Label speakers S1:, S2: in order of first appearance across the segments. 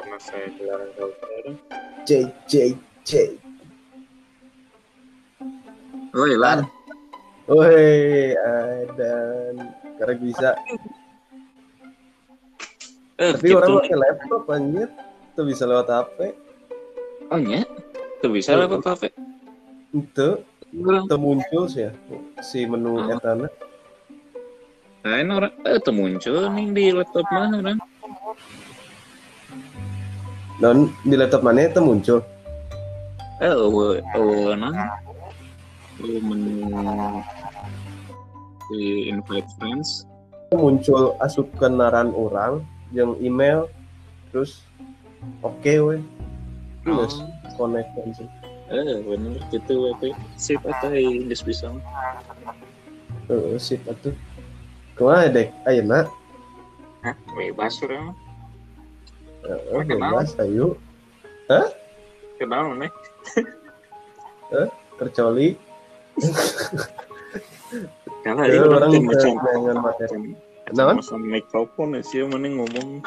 S1: Bersama saya Gelar Kauter.
S2: J J J.
S3: Woi Lan,
S2: Woi, eh, dan karena bisa.
S3: eh
S2: Tapi
S3: gitu
S2: orang pakai laptop anjir. Tuh bisa lewat HP.
S3: Oh iya, tuh bisa Pak kafe.
S2: Itu itu muncul sih ya si menu
S3: Oh.
S2: etana.
S3: lain orang, eh tuh muncul nih di laptop mana orang?
S2: Dan di laptop mana itu muncul?
S3: Eh, oh, oh, nah, oh, menu di invite friends.
S2: Muncul asup kenaran orang yang email terus oke weh.
S3: Oh,
S2: Terus connect langsung.
S3: eh bener gitu WP. Sip atau geus bisa.
S2: Heeh, sip atuh. Kumaha dek? Ayeuna
S3: Hah, bebas orang. Kenal.
S2: bebas ayo
S3: Kenal nih.
S2: tercoli.
S3: Kalau
S2: Ya,
S3: ini
S2: orang
S3: macam.
S2: Naon?
S3: Sama mikrofon ya sih mana ngomong.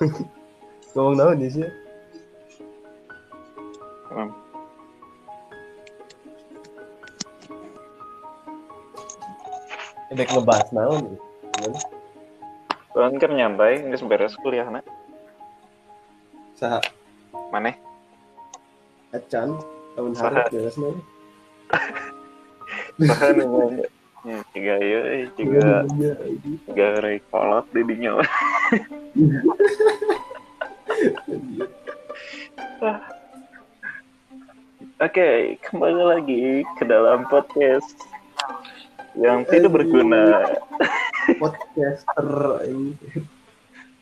S2: Ngomong naon sih? Dek ngebahas naon?
S1: Orang kan nyantai, nggak beres kuliah nak.
S2: Saha
S1: Mana?
S2: acan tahun
S1: Saha.
S2: hari beres?
S1: Bahkan ngomong. Ya, tiga ya, tiga tiga rekolot di dinya. Oke, kembali lagi ke dalam podcast yang tidak berguna
S2: podcaster ini.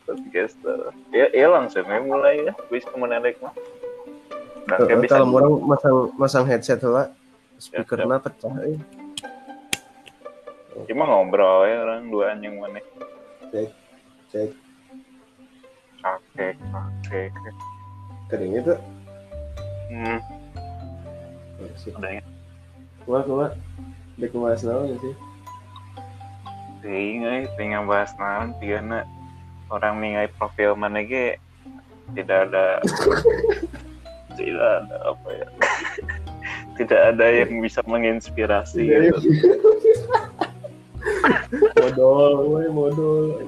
S1: podcaster. Ya, ya langsung ya mulai ya, bisa menarik mah. Nah, bisa
S2: kalau orang masang masang headset lah speakernya pecah eh.
S1: cuma ngobrol ya orang dua anjing mana.
S2: cek
S1: Oke, oke, oke.
S2: kering itu
S1: Hmm, udah ya.
S2: Kumaha kumaha dek ngebahas naon sih?
S1: Tinggal, tinggal bahas naon, tiga orang ningai profil mana ge tidak ada. Tidak ada apa ya. Tidak ada yang bisa menginspirasi. Gitu.
S2: modal we modal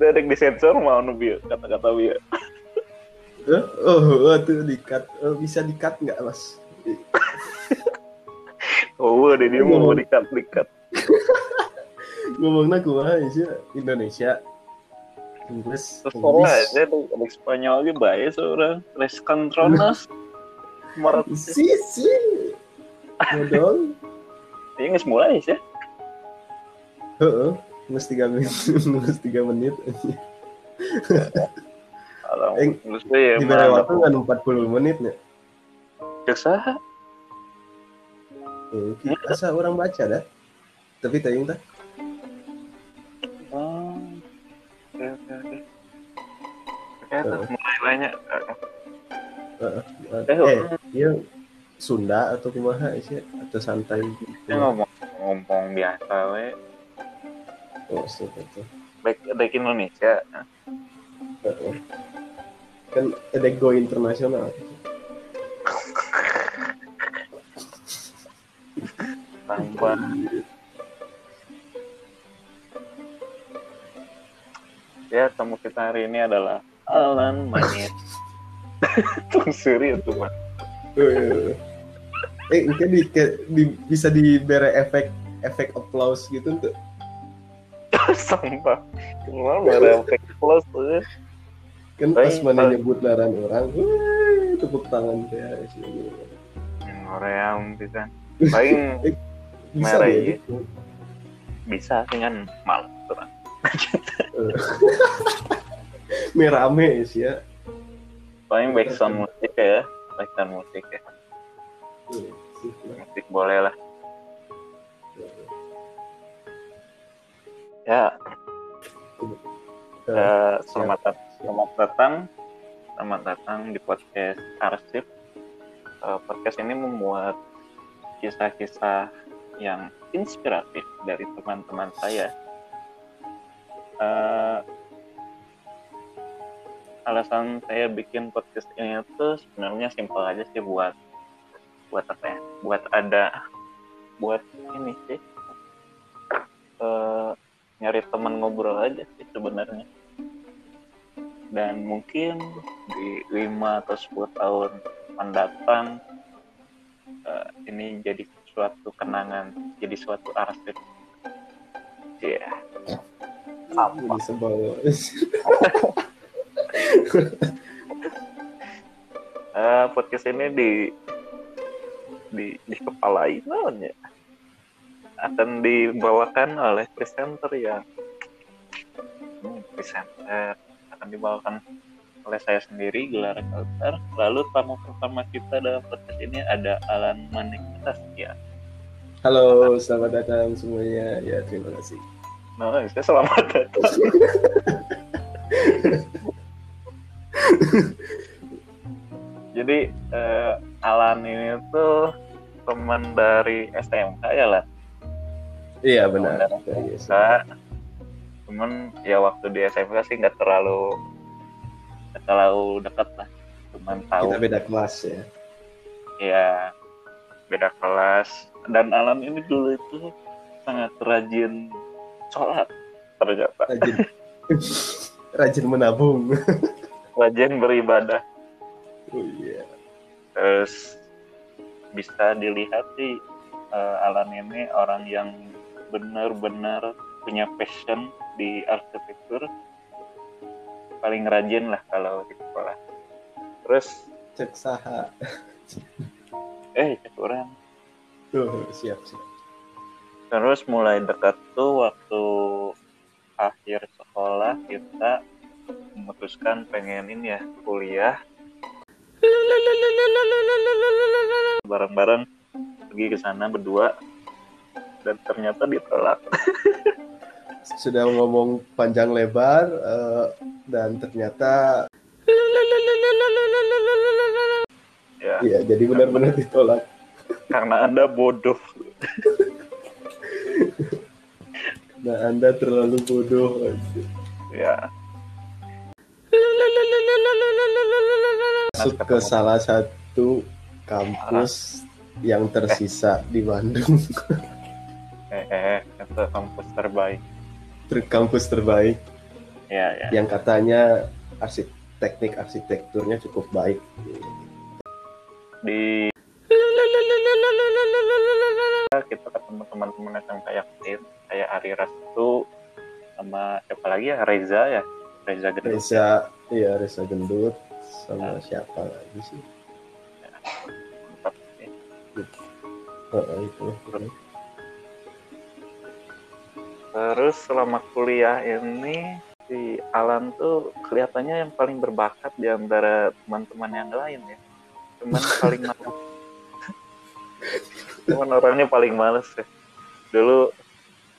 S1: Dari disensor mau nubi kata-kata.
S2: Eh, oh, oh tuh di cut Eh, bisa di cut nggak mas
S1: Oh, ada dia mau dikat dikat.
S2: ngomongnya kumaha sih Indonesia Inggris
S1: Terus aja ada Spanyol aja baik seorang Les Controlas. Maret
S2: si si modal
S1: ini nggak mulai sih.
S2: Heeh, ngus tiga menit, ngus tiga menit.
S1: Kalau
S2: Eh,
S1: menurut saya
S2: Di
S1: mah
S2: waktu kan 40 menit ya.
S1: Jaksa
S2: Eh, Asa orang baca dah. Tapi tayang tah.
S1: Oh, oke oke oke. Oke, terus mulai banyak.
S2: Eh, eh, iya Sunda atau kumaha sih atau santai gitu.
S1: Kita ngomong ngomong biasa we.
S2: Oh, itu.
S1: Baik baik Indonesia.
S2: Heeh. Kan ada go internasional.
S1: Tanpa ya tamu kita hari ini adalah Alan Manyet. Tung suri itu mah.
S2: Eh, eh mungkin di, di- bisa dibere efek efek applause gitu tuh.
S1: Sampah. Cuma merah efek plus tuh.
S2: Kan pas mana nyebut laran orang, tepuk tangan kayak sini.
S1: Yang Korea bisa. Paling
S2: Bisa
S1: Merah, iya.
S2: gitu.
S1: bisa dengan malam tuh.
S2: Merame sih ya.
S1: Paling background musik ya, background musik ya.
S2: Iya.
S1: Musik boleh lah. Ya,
S2: Eh,
S1: eh, selamat dat- selamat datang, selamat datang di podcast Arsip. Eh, podcast ini memuat kisah-kisah yang inspiratif dari teman-teman saya. Eh, alasan saya bikin podcast ini tuh sebenarnya simpel aja sih buat buat apa ya buat ada buat ini sih eh, nyari teman ngobrol aja sih sebenarnya dan mungkin di 5 atau 10 tahun mendatang eh, ini jadi suatu kenangan jadi suatu arsip Iya.
S2: Jadi sebel.
S1: Eh, podcast ini di di di kepala namanya akan dibawakan oleh presenter yang hmm, presenter. Akan dibawakan oleh saya sendiri Gelar Kautar lalu tamu pertama kita dalam podcast ini ada Alan Manik ya
S2: Halo, selamat datang semuanya. Ya, terima kasih.
S1: nah saya selamat datang jadi eh, Alan ini tuh teman dari SMK ya lah
S2: Iya, benar.
S1: Teman dari cuman ya waktu di SMK sih nggak terlalu terlalu dekat lah cuman tahu
S2: Kita beda kelas ya.
S1: ya beda kelas dan Alan ini dulu itu sangat rajin sholat ternyata
S2: Rajin. Rajin menabung.
S1: rajin beribadah
S2: Oh iya.
S1: terus bisa dilihat sih eh, Alan ini orang yang benar-benar punya passion di arsitektur paling rajin lah kalau di sekolah. Terus?
S2: Cek saha.
S1: eh kurang
S2: Tuh, siap, siap.
S1: terus mulai dekat tuh waktu akhir sekolah kita memutuskan pengen ini ya kuliah. Bareng-bareng pergi ke sana berdua. Dan ternyata ditolak
S2: Sudah ngomong panjang lebar eh, dan ternyata
S1: ya
S2: ya jadi benar-benar ditolak.
S1: karena anda bodoh
S2: Nah, Anda terlalu bodoh.
S1: ya
S2: Masuk ke salah satu kampus yang tersisa di Bandung.
S1: eh, eh itu kampus terbaik
S2: Ter- kampus terbaik
S1: ya ya
S2: yang katanya arsip teknik arsitekturnya cukup baik.
S1: di kita ketemu teman-teman yang kayak tim kayak Ari Rastu sama siapa lagi ya Reza ya Reza Gendut
S2: Reza, iya Reza Gendut sama siapa lagi sih?
S1: Mantap sih.
S2: Oh, itu.
S1: Terus selama kuliah ini si Alan tuh kelihatannya yang paling berbakat di antara teman-teman yang lain ya. Cuman paling males. Cuman orangnya paling males ya. Dulu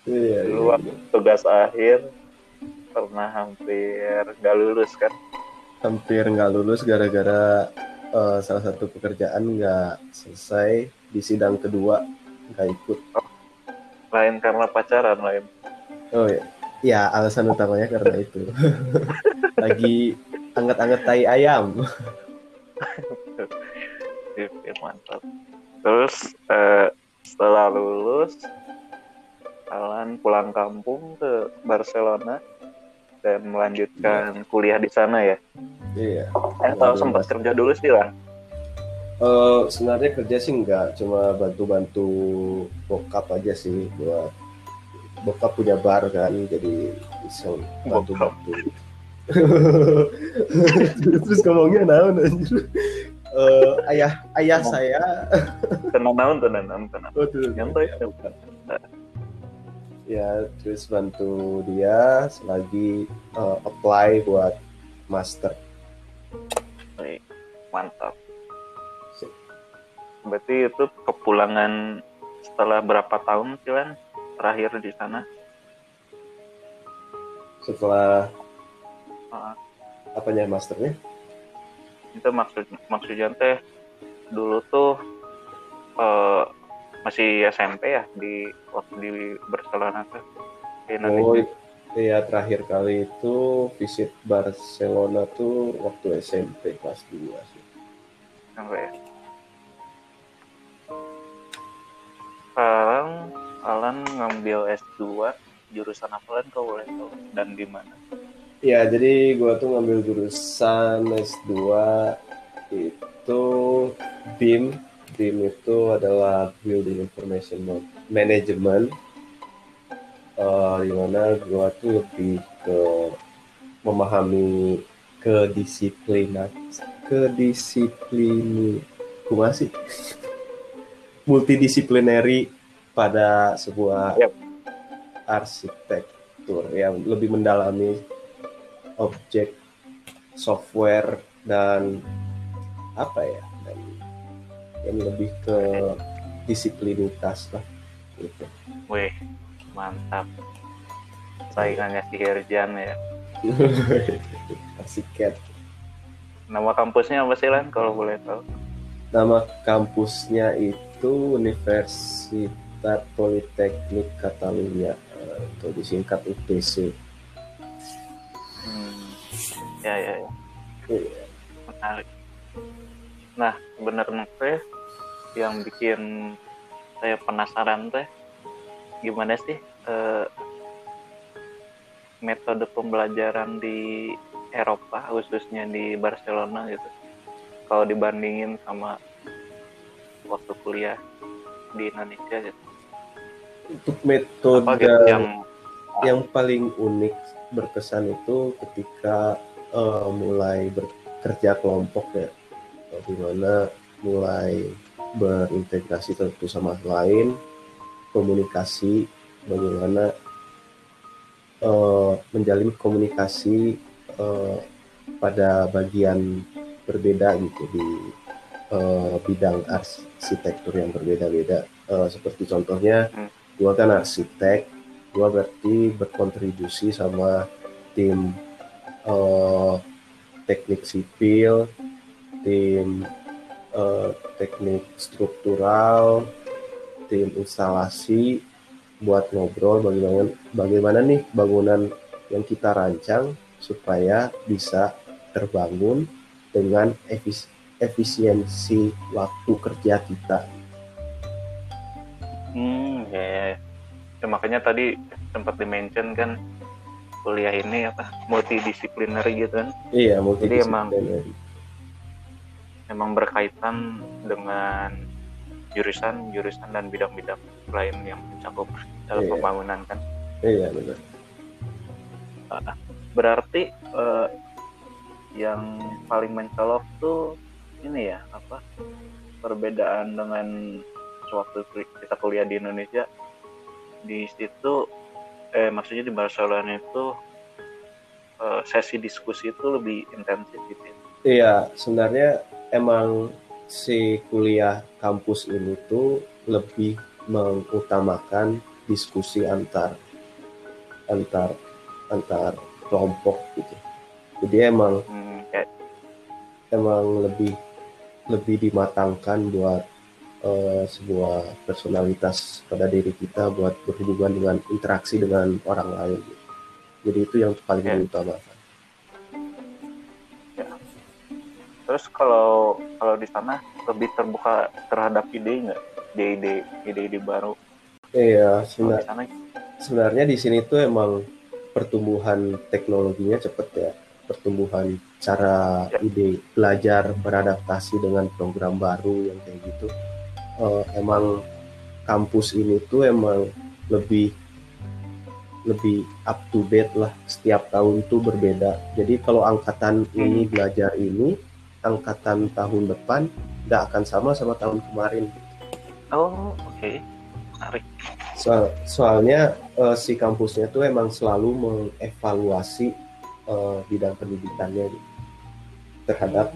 S2: Iya,
S1: dulu
S2: iya.
S1: waktu tugas akhir pernah hampir nggak lulus kan.
S2: hampir nggak lulus gara-gara eh, salah satu pekerjaan nggak selesai di sidang kedua nggak ikut.
S1: Lain karena pacaran lain.
S2: Oh ya, ya alasan utamanya karena itu. Lagi anget-anget tai ayam.
S1: Sip, ya, mantap. Terus eh, setelah lulus, Alan pulang kampung ke Barcelona dan melanjutkan kuliah di sana ya.
S2: Iya.
S1: Eh, atau sempat kerja dulu sih lah.
S2: Eh, sebenarnya kerja sih nggak, cuma bantu-bantu bokap aja sih buat bokap punya bar kan, jadi bisa bantu-bantu. Terus ngomongnya naon anjir. Eh, ayah ayah saya
S1: Tenang naon, tenang naon, tenang.
S2: oh, tuh,
S1: Nyantai.
S2: ya terus bantu dia selagi eh, apply buat master
S1: Mantap. Berarti itu kepulangan setelah berapa tahun sih Lan terakhir di sana?
S2: setelah
S1: Ah.
S2: apanya masternya
S1: itu maksud maksudnya teh dulu tuh eh, masih SMP ya di waktu di Barcelona tuh di
S2: oh Iya terakhir kali itu visit Barcelona tuh waktu SMP kelas 2 sih.
S1: Sampai ya. Sekarang Alan ngambil S2 jurusan apa Lan kau boleh tahu dan di mana?
S2: Iya jadi gua tuh ngambil jurusan S2 itu BIM. BIM itu adalah Building Information Management. Eh, di mana gua tuh lebih ke memahami kedisiplinan kedisiplin sih multidisiplinary pada sebuah
S1: Yap.
S2: arsitektur yang lebih mendalami objek software dan apa ya dan yang lebih ke disiplinitas lah gitu.
S1: Wih, mantap. Saingannya si Herjan ya.
S2: Asiket.
S1: Nama kampusnya apa sih Lan kalau boleh tahu?
S2: Nama kampusnya itu Universitas Politeknik Catalunya eh, atau disingkat UTC.
S1: Hmm. Ya ya ya.
S2: Iya.
S1: Menarik. Nah, sebenarnya teh yang bikin saya penasaran teh gimana sih eh, metode pembelajaran di Eropa khususnya di Barcelona gitu. Kalau dibandingin sama waktu kuliah di Indonesia gitu.
S2: Untuk metode
S1: Apa gitu yang
S2: yang paling unik berkesan itu ketika eh, mulai bekerja kelompok ya Eh, di mana mulai berintegrasi satu sama lain komunikasi bagaimana eh, menjalin komunikasi eh, pada bagian berbeda gitu di eh, bidang arsitektur yang berbeda-beda Eh, seperti contohnya
S1: Hmm.
S2: gua kan arsitek gua berarti berkontribusi sama tim eh, teknik sipil tim eh, teknik struktural tim instalasi buat ngobrol bagaimana bagaimana nih bangunan yang kita rancang supaya bisa terbangun dengan efis- efisiensi waktu kerja kita
S1: Hmm, ya, ya, ya. Ya, makanya tadi sempat dimention kan kuliah ini apa multidisipliner gitu kan.
S2: iya
S1: Jadi emang-
S2: multidisipliner
S1: Memang berkaitan dengan jurusan, jurusan dan bidang-bidang lain yang mencakup dalam
S2: Iya.
S1: pembangunan kan.
S2: iya benar
S1: Berarti eh, yang paling mencolok tuh ini ya apa perbedaan dengan sewaktu kita kuliah di Indonesia di situ eh maksudnya di Barcelona itu eh, sesi diskusi itu lebih intensif gitu ya.
S2: Iya, sebenarnya emang si kuliah kampus ini tuh lebih mengutamakan diskusi antar antar antar kelompok gitu. Jadi emang
S1: Hmm, kayak
S2: emang lebih lebih dimatangkan buat eh, sebuah personalitas pada diri kita buat berhubungan dengan interaksi dengan orang lain. Jadi itu yang paling
S1: Ya.
S2: diutamakan.
S1: terus kalau kalau di sana lebih terbuka terhadap ide nggak ide-ide ide-ide baru
S2: Iya, sebenarnya
S1: di sana
S2: sebenarnya di sini tuh emang pertumbuhan teknologinya cepet ya pertumbuhan cara ide belajar beradaptasi dengan program baru yang kayak gitu. Eh, emang kampus ini tuh emang lebih lebih up to date lah. Setiap tahun tuh berbeda. Jadi kalau angkatan ini belajar ini angkatan tahun depan nggak akan sama sama tahun kemarin.
S1: Oh oke. Menarik.
S2: Soal, soalnya eh, si kampusnya tuh emang selalu mengevaluasi eh, bidang pendidikannya terhadap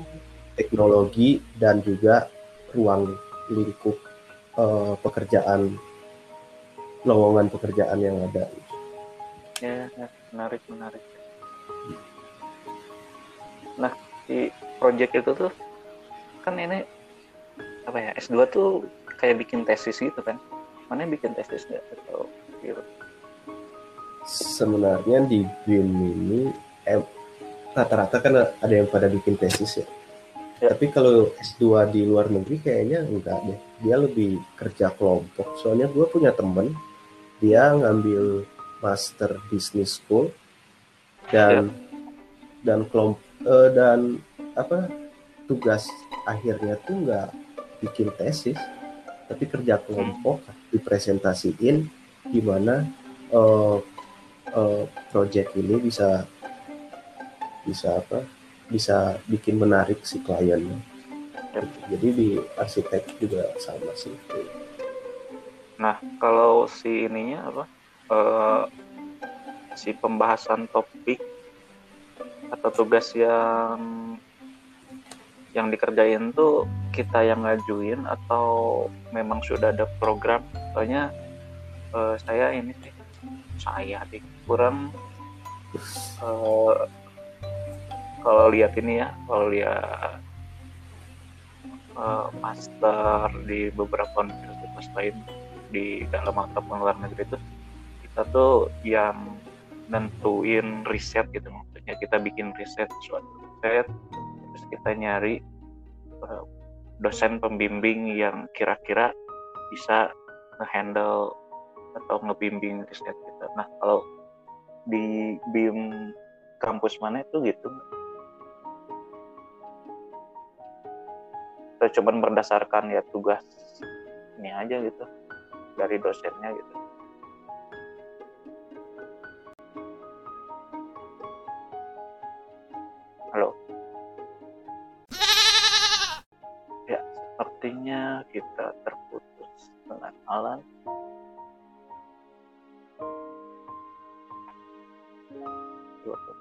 S2: teknologi dan juga ruang lingkup eh, pekerjaan lowongan pekerjaan yang ada.
S1: ya ya, menarik menarik. Nah di project itu tuh kan ini apa ya S2 tuh kayak bikin tesis gitu kan? Mana bikin tesis nggak atau gitu
S2: sebenarnya di BIM ini eh, rata-rata kan ada yang pada bikin tesis ya.
S1: Ya.
S2: Tapi kalau S2 di luar negeri kayaknya enggak deh. Dia lebih kerja kelompok. Soalnya gue punya temen, dia ngambil master business school dan dan kelompok eh, dan apa tugas akhirnya tuh nggak bikin tesis, tapi kerja kelompok dipresentasiin gimana eh, eh, project ini bisa bisa apa bisa bikin menarik si kliennya. Jadi di arsitek juga sama sih.
S1: Nah, kalau si ininya apa? eh, si pembahasan topik atau tugas yang yang dikerjain tuh kita yang ngajuin atau memang sudah ada program? Soalnya eh, saya ini sih saya kurang eh, kalau lihat ini ya, kalau lihat eh, master di beberapa universitas lain di dalam mata luar negeri itu kita tuh yang nentuin riset gitu maksudnya kita bikin riset suatu riset terus kita nyari eh, dosen pembimbing yang kira-kira bisa ngehandle atau ngebimbing riset kita. Nah kalau di BIM kampus mana itu gitu kita cuman berdasarkan ya tugas ini aja gitu dari dosennya gitu. Halo? Ya sepertinya kita terputus dengan Alan.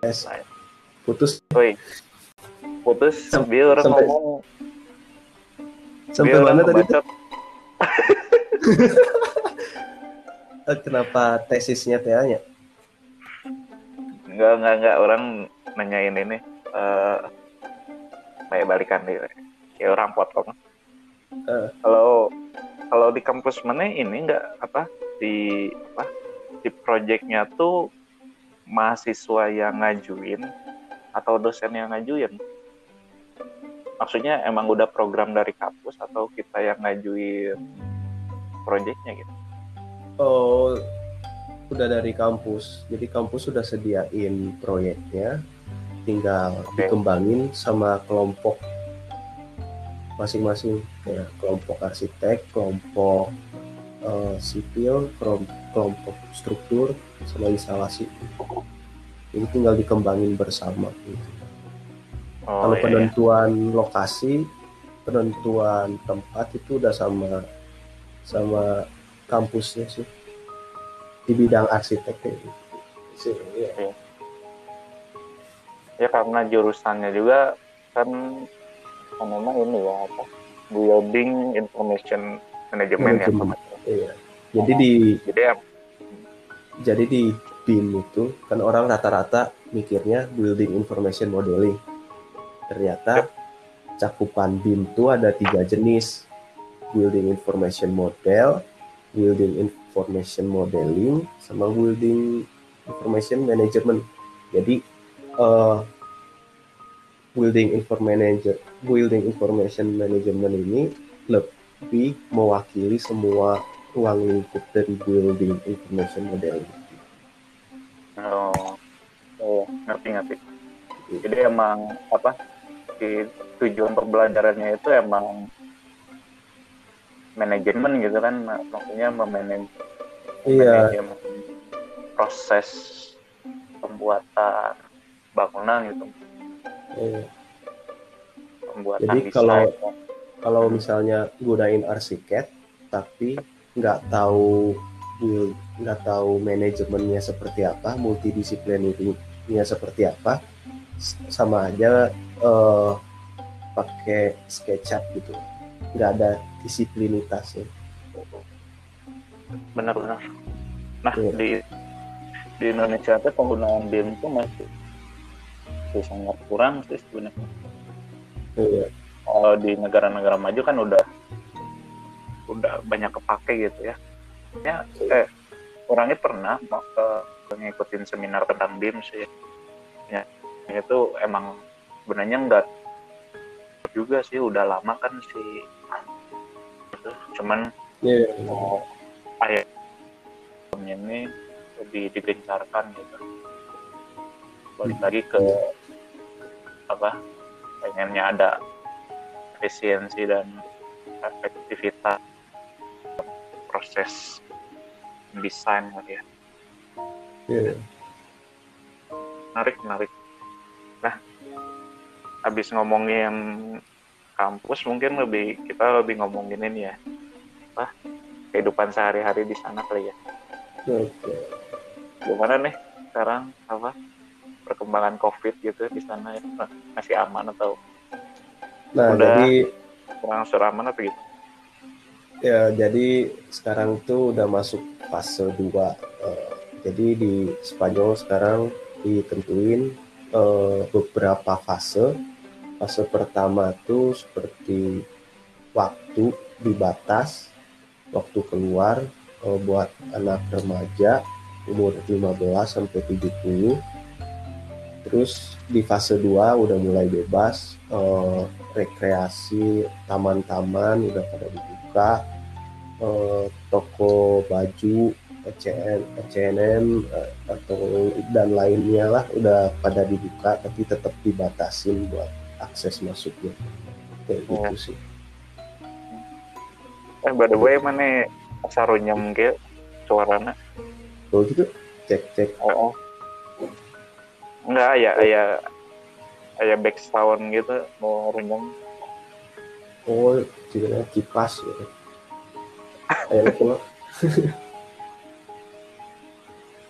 S2: Yes. Putus.
S1: Putus
S2: Sam-
S1: dia orang
S2: sampai-
S1: ngomong
S2: sampai mana tadi? Eh, Kenapa tesisnya Tia-nya?
S1: Enggak, enggak, enggak. Orang nanyain ini. eh kayak balikan deh. Kayak orang potong.
S2: Eh.
S1: Kalau kalau di kampus mana ini enggak apa di apa di proyeknya tuh mahasiswa yang ngajuin atau dosen yang ngajuin? Maksudnya emang udah program dari kampus atau kita yang ngajuin proyeknya gitu?
S2: Oh, udah dari kampus. Jadi kampus sudah sediain proyeknya, tinggal
S1: Oke.
S2: dikembangin sama kelompok masing-masing, kayak kelompok arsitek, kelompok eh, sipil, kelom- kelompok struktur, sama instalasi. Jadi tinggal dikembangin bersama. Gitu.
S1: Oh,
S2: Kalau
S1: iya, iya.
S2: penentuan lokasi, penentuan tempat itu udah sama sama kampusnya sih di bidang arsitek gitu. Sih, iya.
S1: ya karena jurusannya juga kan ngomong ini ya apa building information management ya
S2: Manajemen. Iya. Jadi di
S1: jadi ya
S2: jadi di BIM itu kan orang rata-rata mikirnya building information modeling. Ternyata cakupan BIM itu ada tiga jenis. Building information model, building information modeling, sama building information management. Jadi eh, building information building information management ini lebih mewakili semua ruang lingkup dari building information modeling.
S1: oh, oh ngerti ngerti jadi emang apa di tujuan pembelajarannya itu emang manajemen gitu kan maksudnya memanage
S2: Iya,
S1: manajemen proses pembuatan bangunan gitu.
S2: Iya.
S1: pembuatan
S2: Jadi
S1: desain.
S2: kalau- kalau misalnya gunain arsitek tapi nggak tahu nggak tahu manajemennya seperti apa multidisiplinarnya seperti apa sama aja eh, pakai SketchUp gitu. Nggak ada disiplinitasnya
S1: benar-benar. Nah
S2: Iya.
S1: di di Indonesia itu penggunaan BIM itu masih, masih sangat kurang sih sebenarnya.
S2: Iya.
S1: kalau di negara-negara maju kan udah udah banyak kepake gitu ya. Ya eh orangnya pernah mau ke ngikutin seminar tentang BIM sih. Ya itu emang sebenarnya enggak juga sih udah lama kan sih cuman
S2: Iya.
S1: mau ayat ini lebih digencarkan gitu balik lagi ke apa pengennya ada efisiensi dan efektivitas proses desain kali ya
S2: Iya.
S1: menarik menarik habis ngomongin kampus mungkin lebih kita lebih ngomongin ini ya apa kehidupan sehari-hari di sana kali ya
S2: Oke.
S1: gimana nih sekarang apa perkembangan covid gitu di sana ya masih aman atau
S2: Nah,
S1: Udah.
S2: jadi
S1: kurang aman atau gitu
S2: ya jadi sekarang tuh udah masuk fase 2. Eh, jadi di Spanyol sekarang ditentuin eh, beberapa fase. Fase pertama tuh seperti waktu dibatas, waktu keluar eh, buat anak remaja umur 15 sampai 70. Terus di fase 2 udah mulai bebas, eh, rekreasi, taman-taman udah pada dibuka, eh, toko baju, ECN, ECNM eh, atau dan lainnya lah udah pada dibuka, tapi tetap dibatasin buat akses masuknya. Kayak gitu
S1: Ya.
S2: sih.
S1: eh by the way mana sarunya mungkin suaranya
S2: Oh gitu, cek-cek.
S1: oh, oh. enggak ya ya ya back sound gitu mau runyam
S2: Oh, jadinya kipas gitu. Ayo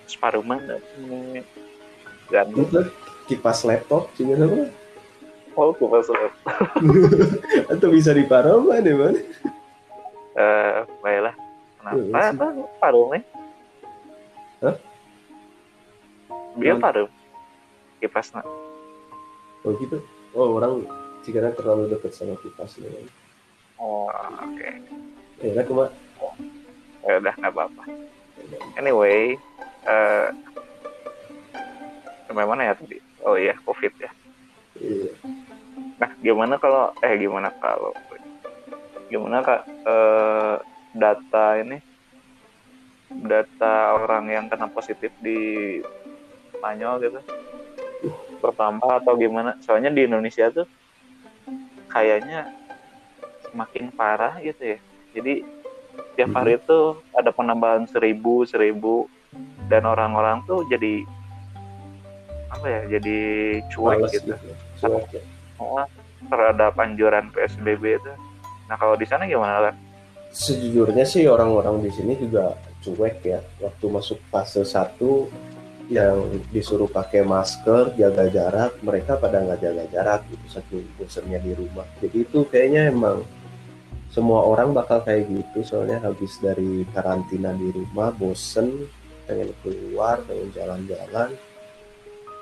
S1: separuh mana
S2: Itu kipas laptop juga apa?
S1: oh kipas lab.
S2: Atau bisa diparau mana mana?
S1: eh baiklah
S2: Iya,
S1: kenapa apa paruh nih
S2: Hah?
S1: dia paruh kipasnya
S2: Oh gitu. Oh orang jika terlalu dekat sama kipas ya.
S1: oh oke
S2: Ya kan cuma
S1: ya udah nggak apa-apa anyway eh sampai mana ya tadi? Oh iya covid ya.
S2: Iya.
S1: nah gimana kalau eh gimana kalau gimana kak eh, data ini? Data orang yang kena positif di Spanyol gitu. Pertama atau gimana? Soalnya di Indonesia tuh kayaknya semakin parah gitu ya. Jadi tiap hari itu ada penambahan seribu seribu dan orang-orang tuh jadi apa ya jadi cuek
S2: Males
S1: gitu
S2: gitu. Cuek ya.
S1: Terhadap anjuran PSBB itu. Nah kalau di sana gimana kan?
S2: Sejujurnya sih orang-orang di sini juga cuek ya. Waktu masuk fase 1 yang disuruh pakai masker, jaga jarak, mereka pada nggak jaga jarak gitu saking bosannya di rumah. Jadi itu kayaknya emang semua orang bakal kayak gitu soalnya habis dari karantina di rumah bosen pengen keluar pengen jalan-jalan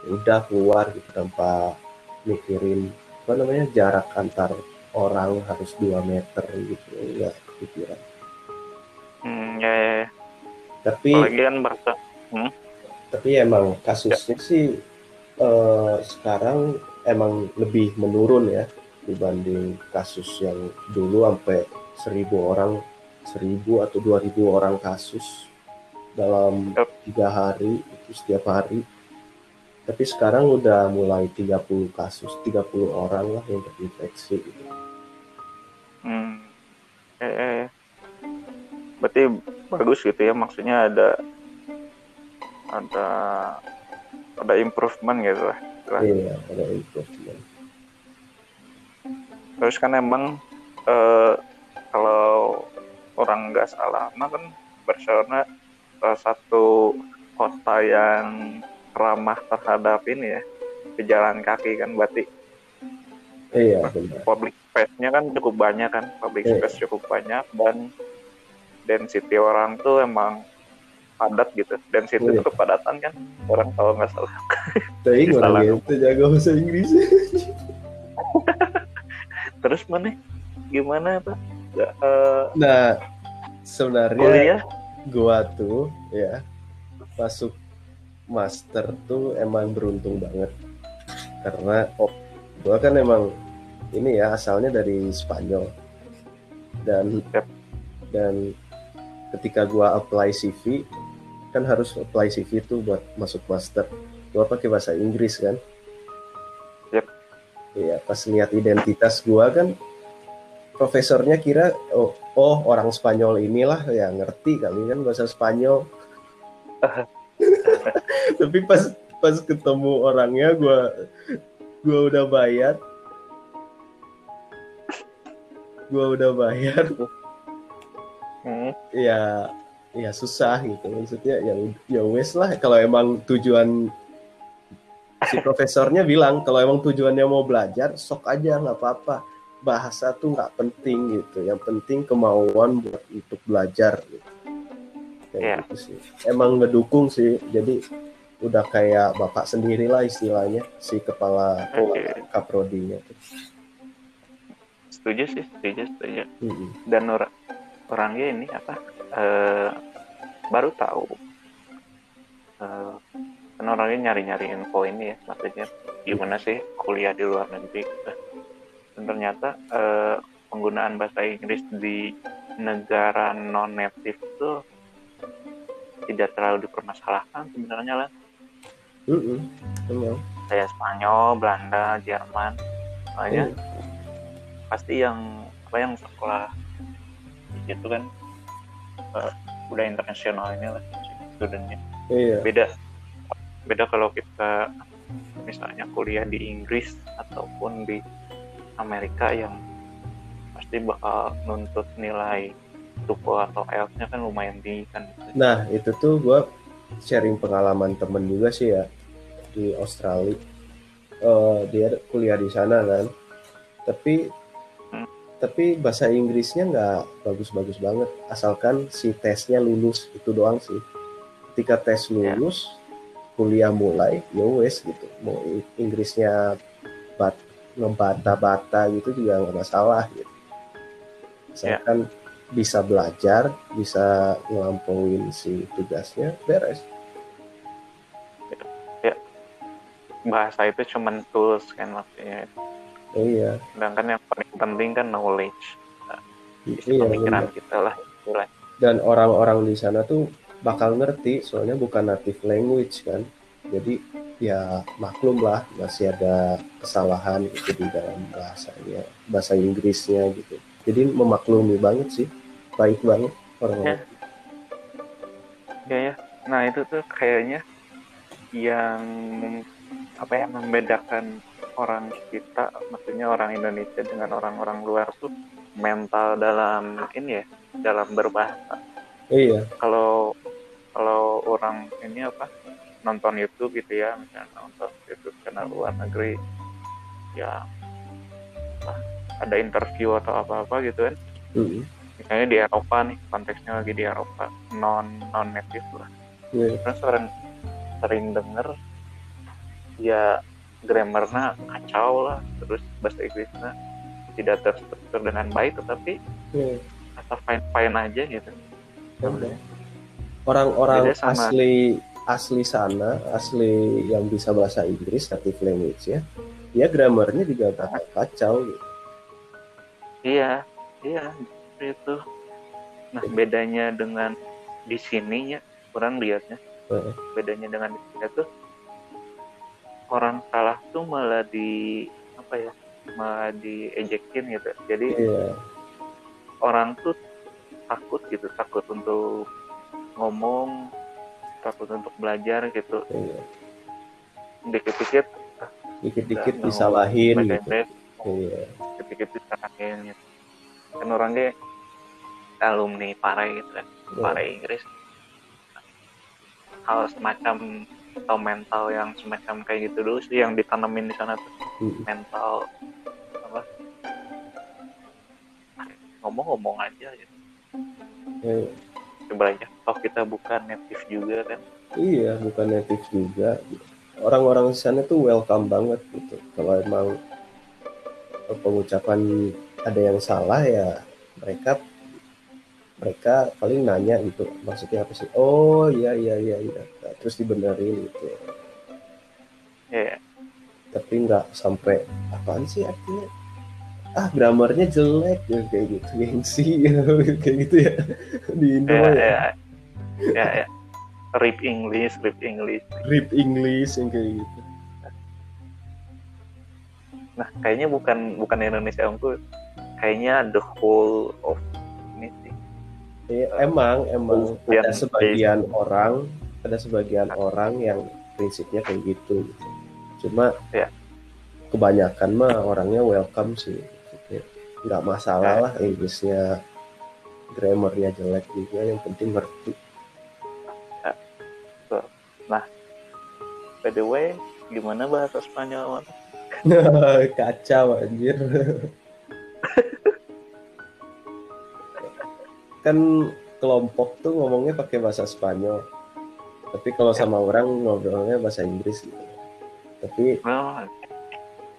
S2: ya udah keluar gitu tanpa mikirin apa namanya jarak antar orang harus 2 meter gitu ya pikiran
S1: Hmm, ya, ya, ya.
S2: tapi
S1: Apalagi kan bahasa
S2: tapi emang kasusnya sih eh, sekarang emang lebih menurun ya dibanding kasus yang dulu sampai seribu orang seribu atau dua ribu orang kasus dalam
S1: Yep.
S2: tiga hari itu setiap hari tapi sekarang udah mulai 30 kasus 30 orang lah yang terinfeksi gitu.
S1: hmm, ya, ya, ya. berarti bagus gitu ya maksudnya ada ada ada improvement gitu lah. Lah.
S2: iya ada improvement
S1: Terus kan emang eh, kalau orang nggak salah mah kan Barcelona salah satu kota yang ramah terhadap ini ya pejalan kaki kan berarti
S2: iya benar.
S1: public space-nya kan cukup banyak kan public
S2: Iya.
S1: space cukup banyak dan density orang tuh emang padat gitu. Density
S2: Iya.
S1: itu kepadatan kan orang kalau nggak salah.
S2: Tapi
S1: Salah.
S2: orang itu jago bahasa Inggris.
S1: Terus mana? Gimana Nggak, eh,
S2: nah sebenarnya
S1: kuliah
S2: gua tuh ya masuk master tuh emang beruntung banget karena oh, gua kan emang ini ya asalnya dari Spanyol dan
S1: Yap.
S2: dan ketika gua apply CV kan harus apply CV tuh buat masuk master gua pakai bahasa Inggris kan
S1: Yap.
S2: iya pas lihat identitas gua kan profesornya kira oh, oh orang Spanyol inilah ya ngerti kali kan bahasa Spanyol. Tapi pas pas ketemu orangnya gua gua udah bayar. Gua udah bayar.
S1: Hmm,
S2: ya ya susah gitu. Maksudnya ya ya wes lah. Kalau emang tujuan si profesornya bilang kalau emang tujuannya mau belajar sok aja nggak apa-apa bahasa tuh nggak penting gitu yang penting kemauan buat untuk belajar gitu Kayak
S1: Iya.
S2: gitu sih emang ngedukung sih jadi udah kayak bapak sendiri lah istilahnya si kepala
S1: Oke.
S2: kaprodinya tuh.
S1: setuju sih, setuju, setuju.
S2: Mm-mm.
S1: Dan orang orangnya ini apa? eh, baru tahu. Kan orangnya nyari-nyari info ini ya, maksudnya gimana sih kuliah di luar negeri. Dan ternyata eh, penggunaan bahasa Inggris di negara non native itu tidak terlalu dipermasalahkan sebenarnya lah
S2: Mm-mm. Emang.
S1: kayak Spanyol, Belanda, Jerman, makanya
S2: Iya.
S1: pasti yang apa yang sekolah di situ kan eh, udah internasional ini lah studentnya
S2: Iya.
S1: beda beda kalau kita misalnya kuliah di Inggris ataupun di Amerika yang pasti bakal nuntut nilai TOEFL atau IELTS-nya kan lumayan tinggi kan
S2: Nah, itu tuh gue sharing pengalaman temen juga sih ya di Australia. Eh, dia kuliah di sana kan, tapi
S1: Hmm.
S2: tapi bahasa Inggrisnya nggak bagus-bagus banget. Asalkan si tesnya lulus itu doang sih. Ketika tes
S1: Ya.
S2: lulus, kuliah mulai, ya wes gitu. Mau Inggrisnya bat ngebata-bata gitu juga nggak masalah gitu. Asalkan bisa belajar, bisa ngelampauin si tugasnya, beres.
S1: bahasa itu cuman tools kan maksudnya
S2: Iya,
S1: sedangkan yang paling penting kan knowledge isi
S2: iya.
S1: pemikiran
S2: bener.
S1: kita lah.
S2: Dan orang-orang di sana tuh bakal ngerti, soalnya bukan native language kan. Jadi ya maklum lah masih ada kesalahan gitu di dalam bahasanya, bahasa Inggrisnya gitu. Jadi memaklumi banget sih, baik banget orang-orang.
S1: ya ya nah itu tuh kayaknya yang apa ya membedakan orang kita maksudnya orang Indonesia dengan orang-orang luar tuh mental dalam ini ya dalam berbahasa
S2: Iya,
S1: kalau kalau orang ini apa nonton YouTube gitu ya misalnya nonton YouTube channel luar negeri ya apa, ada interview atau apa-apa gitu kan.
S2: Mm,
S1: misalnya di Eropa nih konteksnya lagi di Eropa non non native lah.
S2: Iya,
S1: terus sering sering denger ya grammarnya kacau lah terus bahasa Inggrisnya tidak terstruktur dengan baik tetapi
S2: iya.
S1: atau fine fine aja gitu.
S2: Bener. Orang-orang
S1: Beda sama-
S2: asli asli sana, asli yang bisa bahasa Inggris native language ya, dia grammarnya juga kacau gitu.
S1: iya iya itu nah bedanya dengan di sininya kurang lihatnya
S2: Heeh.
S1: bedanya dengan di sini tuh orang salah tuh malah di apa ya malah diejekin gitu jadi
S2: Iya,
S1: orang tuh takut gitu takut untuk ngomong takut untuk belajar gitu.
S2: Iya.
S1: dikit-dikit
S2: Dikit-dikit disalahin gitu. Iya,
S1: dikit-dikit disalahin gitu. Kan orangnya alumni parai gitu kan
S2: Iya.
S1: parai Inggris. Hal semacam atau mental yang semacam kayak gitu dulu sih yang ditanemin di sana tuh.
S2: Mm,
S1: mental apa? Ngomong-ngomong aja gitu.
S2: Iya.
S1: coba aja toh kita bukan native juga kan?
S2: Iya, bukan native juga. Orang-orang di sana tuh welcome banget gitu. Kalau emang pengucapan ada yang salah ya mereka mereka paling nanya gitu. Maksudnya apa sih? Oh iya iya iya iya. Nah, terus dibenerin gitu.
S1: Iya.
S2: tapi nggak sampai apaan sih artinya? Ah grammarnya jelek ya kayak gitu gengsi kayak gitu ya di Indo
S1: Ya,
S2: ya.
S1: ya, ya, ya. Rip English, rip English.
S2: rip English yang kayak gitu
S1: Nah, kayaknya bukan bukan Indonesia unggul. Kayaknya the whole of ini sih.
S2: Iya, emang emang ada sebagian orang ada sebagian orang yang prinsipnya kayak gitu, gitu. cuma
S1: Ya.
S2: kebanyakan mah orangnya welcome sih nggak masalah
S1: Ya.
S2: lah Inggrisnya grammarnya jelek juga yang penting ngerti
S1: By the way, gimana bahasa Spanyol?
S2: Kacau anjir. Kan kelompok tuh ngomongnya pakai bahasa Spanyol. Tapi kalau sama orang ngobrolnya bahasa Inggris gitu. Tapi
S1: Oh,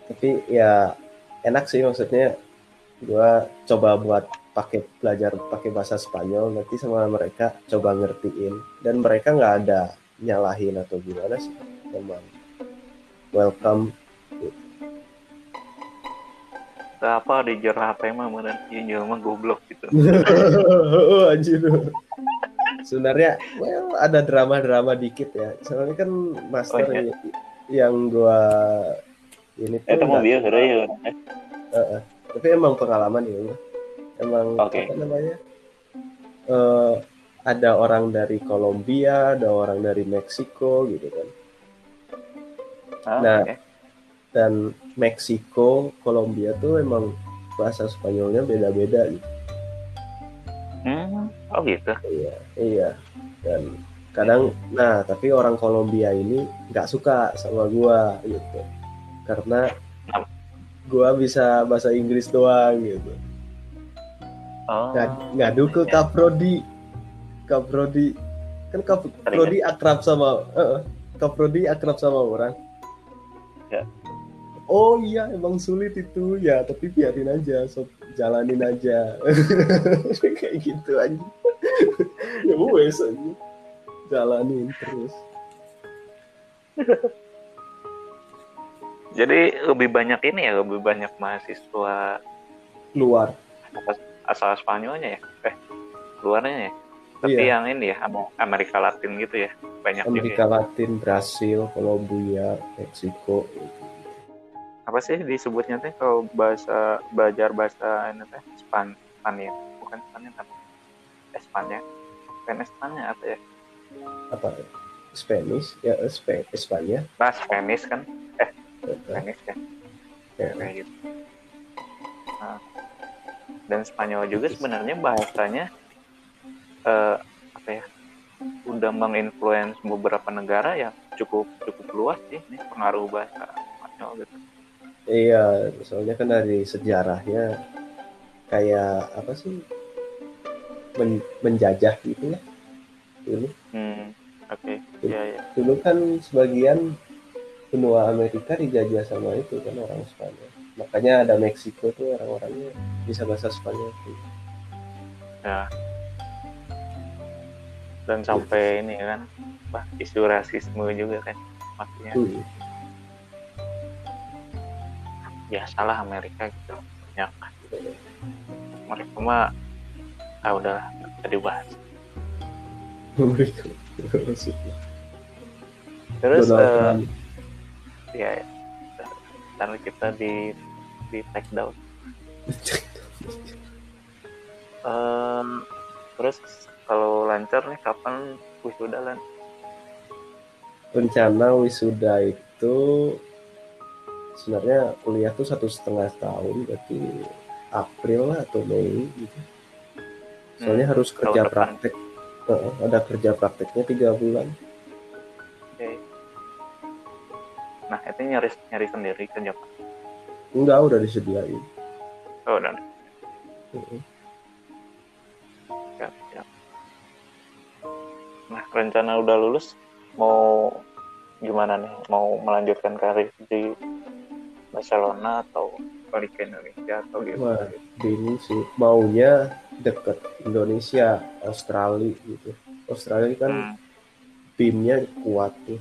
S2: tapi ya enak sih maksudnya. Gua coba buat pakai belajar pakai bahasa Spanyol nanti sama mereka coba ngertiin. Dan mereka nggak ada nyalahin atau gimana sih memang. Welcome.
S1: Apa di jerah apa emang bener iya mah goblok gitu.
S2: anjir. Sebenarnya well ada drama-drama dikit ya. Soalnya kan master
S1: Oh, iya.
S2: y- yang gua ini tuh
S1: Itu mau
S2: nggak-
S1: biar sudah ya.
S2: tapi emang pengalaman ya emang
S1: Oke.
S2: apa namanya? Eh, ada orang dari Kolombia ada orang dari Meksiko gitu kan
S1: Ah,
S2: Nah.
S1: oke.
S2: dan Meksiko Kolombia tuh emang bahasa Spanyolnya beda-beda gitu.
S1: Hmm, oh gitu.
S2: iya iya. Dan kadang nah tapi orang Kolombia ini nggak suka sama gua gitu. Karena gua bisa bahasa Inggris doang gitu.
S1: Oh,
S2: Ngad- ngadu ke Kaprodi Kaprodi kan Kaprodi akrab sama eh, Kaprodi akrab sama orang. Oh iya emang sulit itu ya tapi biarin aja so, jalanin aja kayak gitu aja ya wes aja jalanin terus
S1: jadi lebih banyak ini ya, lebih banyak mahasiswa
S2: luar
S1: asal Spanyolnya ya? Eh, luarnya ya? Tapi
S2: Iya.
S1: yang ini ya, Am- Amerika Latin gitu ya, banyak
S2: Amerika
S1: juga. ya.
S2: Latin Brasil Kolombia Meksiko
S1: Apa sih disebutnya teh kalau bahasa belajar bahasa ini teh? Span, Spania, bukan Spania tapi Espanya, bukan Espanya apa ya?
S2: apa Spanish? Ya eh, Spe- Espanya
S1: Nah, Spanish kan,
S2: eh,
S1: Spanish kan,
S2: eh,
S1: kayak gitu. Nah, dan Spanyol juga sebenarnya bahasanya eh, apa ya? Udah menginfluence beberapa negara ya cukup cukup luas sih ini pengaruh bahasa Spanyol gitu.
S2: Iya, soalnya kan dari sejarahnya kayak apa sih men- menjajah gitu ya. Dulu,
S1: Hmm, oke, ya ya.
S2: dulu kan sebagian benua Amerika dijajah sama itu kan orang Spanyol. Makanya ada Meksiko tuh orang-orangnya bisa bahasa Spanyol.
S1: ya. Dan sampai ini kan, apa isu rasisme juga kan, maksudnya
S2: Hmm.
S1: Ya salah Amerika gitu banyak. Mereka mah ah udah dibahas.
S2: Mereka
S1: terus
S2: Trump.
S1: ya ntar kita di di take down. Em, terus kalau lancar nih kapan wisuda lan?
S2: Rencana wisuda itu sebenarnya kuliah tuh satu setengah tahun berarti April lah atau Mei gitu. Soalnya harus kerja praktek. Heeh, ada kerja prakteknya tiga bulan.
S1: Oke. nah itu nyari nyari sendiri kerja.
S2: Enggak, udah disediain.
S1: oh udah siap, siap. nah rencana udah lulus mau gimana nih mau melanjutkan karir di Barcelona atau balik ke Indonesia atau
S2: Wah,
S1: gimana
S2: bingung sih. Maunya deket Indonesia Australia gitu Australia kan
S1: Hmm.
S2: timnya kuat tuh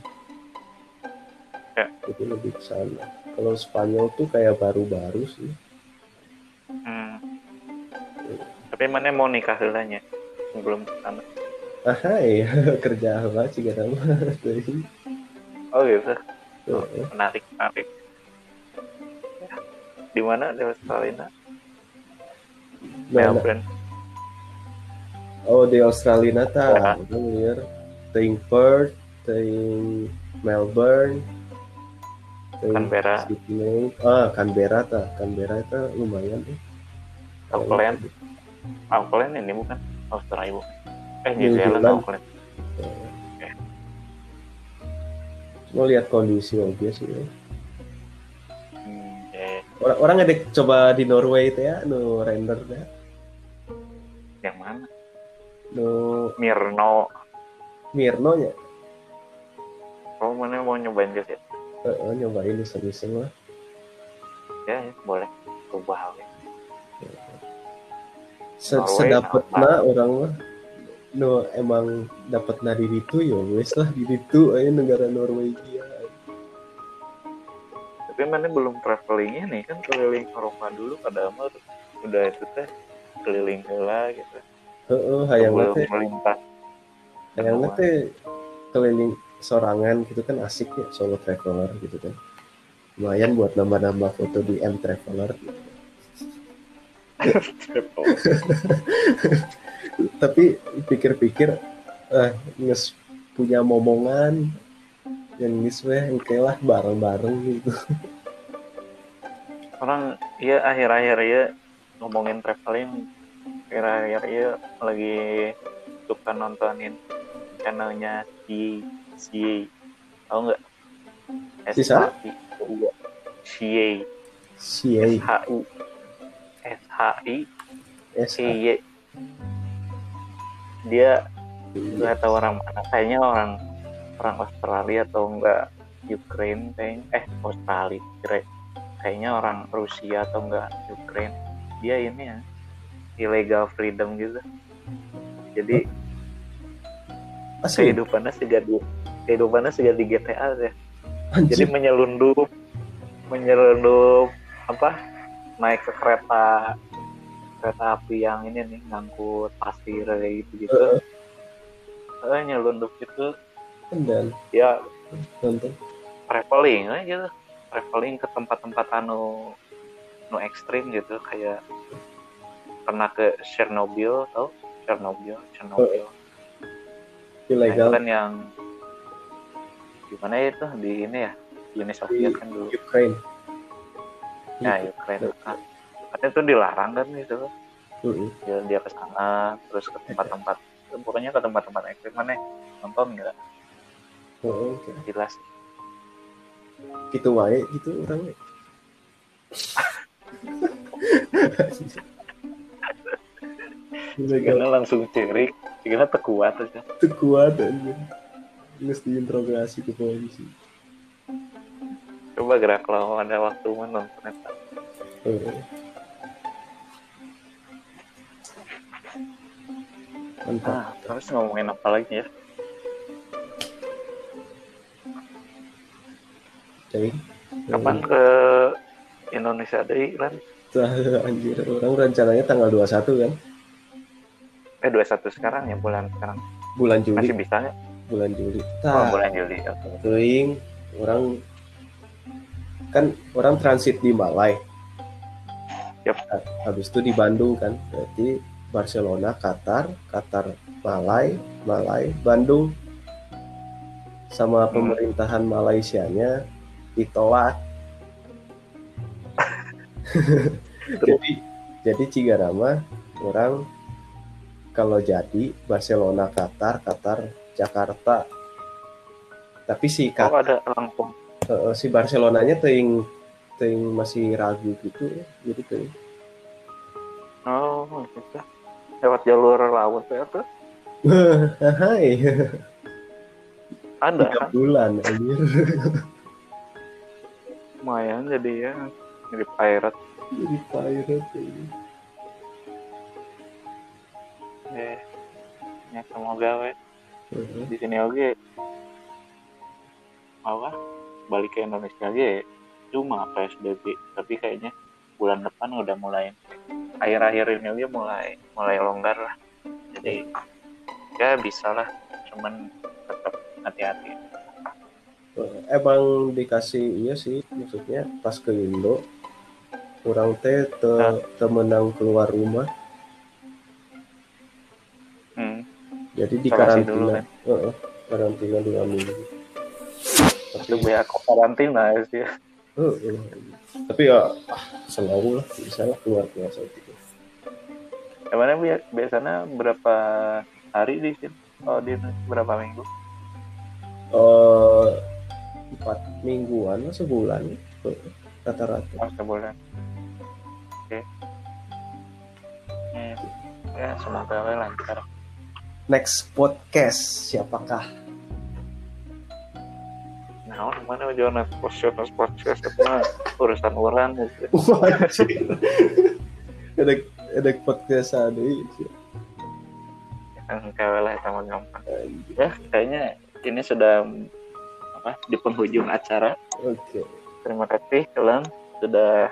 S1: Ya.
S2: jadi lebih ke sana kalau Spanyol tuh kayak baru-baru sih
S1: Hmm. Tapi mana mau nikah dulunya sebelum ke sana?
S2: ah hai kerja apa sih gak tahu
S1: Oh gitu. Menarik, menarik. Di mana di Australia? Melbourne.
S2: oh di Australia ta
S1: Ya.
S2: liar ting Perth ting Melbourne ting
S1: Canberra.
S2: Sydney ah Canberra ta Canberra itu lumayan eh.
S1: Auckland. Auckland ini bukan Australia bukan. Eh New
S2: New
S1: Zealand
S2: Zealand.
S1: Auckland.
S2: mau lihat kondisi aja sih ya.
S1: Ya,
S2: orang orang ada coba di Norway itu ya no render ya
S1: yang mana?
S2: no
S1: Mirno.
S2: Mirno ya
S1: Kamu mana mau nyobain ke sih?
S2: Eh, eh, nyobain iseng-iseng lah
S1: Ya, ya, boleh. Coba we.
S2: Se
S1: Norway,
S2: sedapatna orang mah no emang dapat na di itu ya wes lah di itu aja negara Norwegia
S1: Tapi mana belum travelingnya nih kan keliling Eropa dulu pada mah udah itu teh keliling hela gitu.
S2: Heeh, hayang
S1: Sebelum
S2: teh
S1: melintas.
S2: hayang teh keliling sorangan gitu kan asik ya solo traveler gitu kan lumayan buat nambah-nambah foto di M Traveler tapi pikir-pikir eh punya momongan nges weh engke lah bareng-bareng gitu.
S1: Orang iya akhir-akhir ya ngomongin traveling. Akhir-akhir ya lagi suka nontonin channelnya si si tahu nggak?
S2: Sisa?
S1: SHI
S2: Cie
S1: SHI SHI
S2: S
S1: SHI dia nggak tahu orang mana. Kayaknya orang orang Australia atau enggak Ukraine kayaknya eh Australia kira kayaknya orang Rusia atau enggak Ukraine. Dia ini ya illegal freedom gitu. Jadi
S2: asli.
S1: kehidupannya sejak di kehidupannya sejak di GTA ya. Jadi
S2: anjir
S1: menyelundup menyelundup apa naik ke kereta kereta api yang ini nih ngangkut pasir gitu gitu eh nyelundup itu
S2: dan
S1: ya.
S2: Nonton.
S1: Traveling aja gitu. Traveling ke tempat-tempat anu nu ekstrim gitu kayak pernah ke Chernobyl tau? Chernobyl Chernobyl. Nah, itu
S2: ilegal
S1: kan yang gimana ya itu? Di ini ya di Uni Soviet kan dulu.
S2: Ukraine.
S1: Ya Ukraine. Kan katanya itu dilarang kan gitu.
S2: Heeh.
S1: dia dia ke sana terus ke tempat-tempat pokoknya ke tempat-tempat ekstrim mana nonton nggak
S2: Heeh,
S1: jelas.
S2: Gitu wae gitu orang ilegal
S1: karena langsung cerik? Karena terkuat aja?
S2: Itu kuat anjir Nges diinterogasi ke polisi.
S1: Coba gerak kalau ada waktu mah nonton eta.
S2: Heeh. mantap
S1: nah terus ngomongin apa lagi ya
S2: cai
S1: kapan ke Indonesia deh kan
S2: anjir. Orang rencananya tanggal 21 kan?
S1: Eh 21 sekarang ya bulan sekarang.
S2: Bulan Juli.
S1: Masih bisa nggak
S2: bulan Juli.
S1: Oh,
S2: tah.
S1: bulan Juli oke.
S2: Teuing orang kan orang transit di Malai.
S1: Yap.
S2: habis itu di Bandung kan? Berarti Barcelona Qatar Qatar Malai Malai Bandung. Sama
S1: Hmm.
S2: pemerintahan Malaysianya ditolak. Jadi jadi Cigarama orang kalau jadi Barcelona Qatar Qatar Jakarta. Tapi si
S1: oh
S2: Qatar
S1: ada langsung
S2: eh, si Barcelonanya teing teing masih ragu gitu jadi teing
S1: oh gitu. Lewat jalur laut ya tuh.
S2: Hai.
S1: Ada
S2: tiga
S1: kan?
S2: bulan anjir
S1: lumayan jadi ya jadi pirate.
S2: Jadi pirate ini.
S1: Eh, ya semoga we.
S2: Heeh.
S1: di sini oke apa? Balik ke Indonesia aja cuma PSBB tapi kayaknya bulan depan udah mulai akhir-akhir ini aja mulai mulai longgar lah. Jadi ya bisa lah cuman tetap hati-hati
S2: emang dikasih iya sih maksudnya pas ke Indo kurang teh te,
S1: Hah?
S2: te menang keluar rumah
S1: hmm.
S2: jadi di
S1: Isolasi dulu,
S2: karantina
S1: kan?
S2: Heeh, karantina dua minggu
S1: biar kok karantina ya sih
S2: Heeh. tapi ya ah, selalu lah bisa lah keluar keluar saat itu
S1: Emangnya bi- biasanya berapa hari di sini? Oh, di berapa minggu?
S2: Eh, empat mingguan sebulan Heeh, rata-rata
S1: Oh, sebulan. Oke. Hmm. Ya, semoga we lancar.
S2: next podcast siapakah
S1: Nah, mana jangan podcast podcast itu urusan orang gitu.
S2: Ada ada podcast ada
S1: Kan kawe lah sama gampang. Ya, kayaknya ini sudah apa di penghujung acara.
S2: oke.
S1: Terima kasih kalian sudah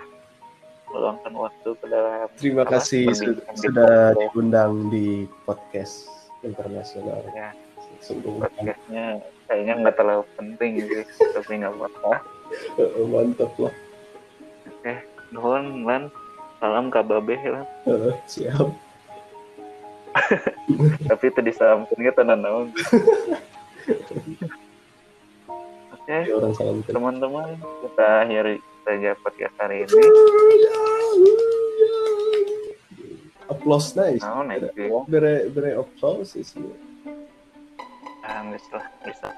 S1: meluangkan waktu dalam
S2: terima
S1: Apa?
S2: kasih
S1: di
S2: sudah diundang di podcast internasional.
S1: Ya. Podcastnya kayaknya nggak terlalu penting sih tapi nggak apa-apa.
S2: Eh, mantap lah.
S1: Nuhun lan. Salam kababeh lan.
S2: Eh, siap.
S1: Tapi tadi salam naon oke Eh,
S2: ya orang
S1: teman-teman kita akhiri saja podcast hari ini.
S2: Applause nice.
S1: Oh, nice
S2: bere oh, bere applause sih
S1: ah nggak salah nggak salah